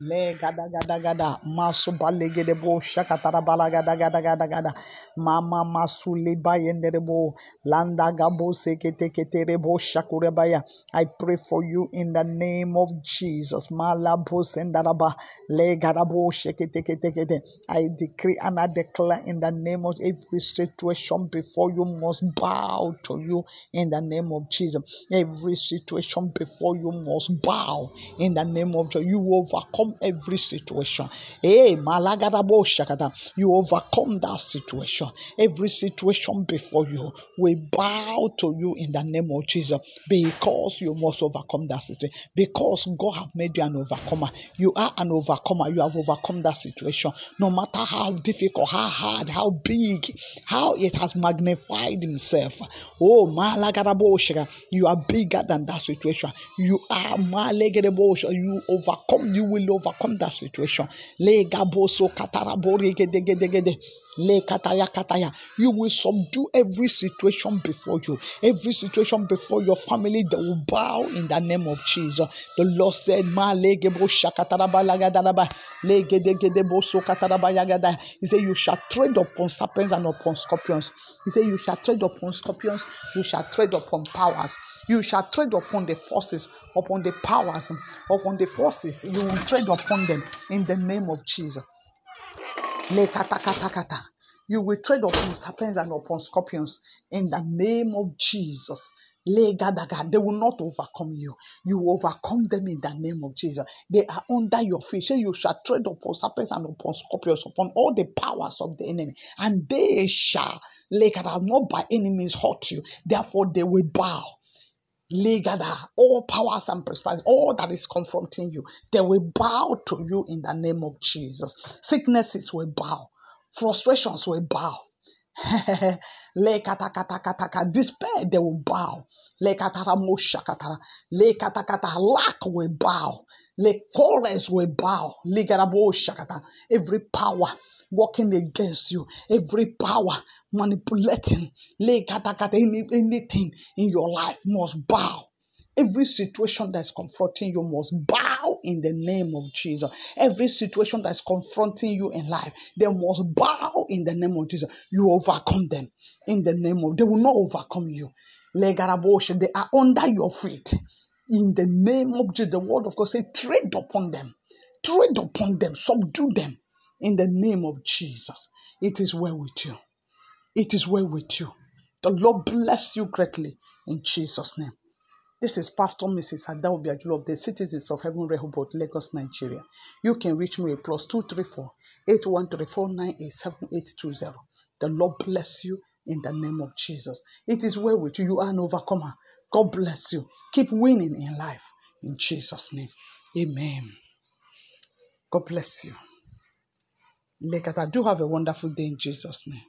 Le gada gada gada masu balegede bo shakatara bala gada gada gada gada mama masu leba yenderebo landa gabo sekete ketere bo shakurebaya. I pray for you in the name of Jesus. Malabo sendaraba le gadabo shekete kete kete. I decree and I declare in the name of every situation before you must bow to you in the name of Jesus. Every situation before you must bow in the name of Jesus. You overcome every situation. Eh, hey, Malagadabo Shakata, you overcome that situation. Every situation before you, we bow to you in the name of Jesus because you must overcome that situation. Because God have made you an overcomer. You are an overcomer. You have overcome that situation. No matter how difficult, how hard, how big, how it has magnified himself. Oh, Malagadabo you are bigger than that situation. You are Malagadabo You overcome. You will overcome overcome that situation. Le gabo so katarabori gede gede gede. You will subdue every situation before you. Every situation before your family they will bow in the name of Jesus. The Lord said, Ma legebo shakataraba lagadaba. Legedegedebo so kataraba yagada. He said, You shall tread upon serpents and upon scorpions. He said, You shall tread upon scorpions, you shall tread upon powers. You shall tread upon the forces, upon the powers, upon the forces. You will tread upon them in the name of Jesus. You will tread upon serpents and upon scorpions in the name of Jesus. They will not overcome you. You will overcome them in the name of Jesus. They are under your feet. Say you shall tread upon serpents and upon scorpions, upon all the powers of the enemy, and they shall, gada, not by any means hurt you. Therefore, they will bow. Legada, all powers and principalities, all that is confronting you, they will bow to you in the name of Jesus. Sicknesses will bow, frustrations will bow. Le kata kata kata kata. Despair, they will bow. Le katara mosha katara. Le kata kata. Lack will bow. Le chorus will bow. Le garabo shakata. Every power working against you, every power manipulating. Any, anything in your life must bow. Every situation that's confronting you must bow in the name of Jesus. Every situation that's confronting you in life, they must bow in the name of Jesus. You overcome them in the name of. They will not overcome you. They are under your feet. In the name of Jesus, the word of God say, tread upon them, tread upon them, subdue them. In the name of Jesus, it is well with you. It is well with you. The Lord bless you greatly in Jesus' name. This is Pastor Mrs. Adaobi Ajulo of the Citizens of Heaven Rehoboth, Lagos, Nigeria. You can reach me at plus 234 8134987820. The Lord bless you in the name of Jesus. It is well with you. You are an overcomer. God bless you. Keep winning in life in Jesus' name. Amen. God bless you. Lekata, do have a wonderful day in Jesus' name.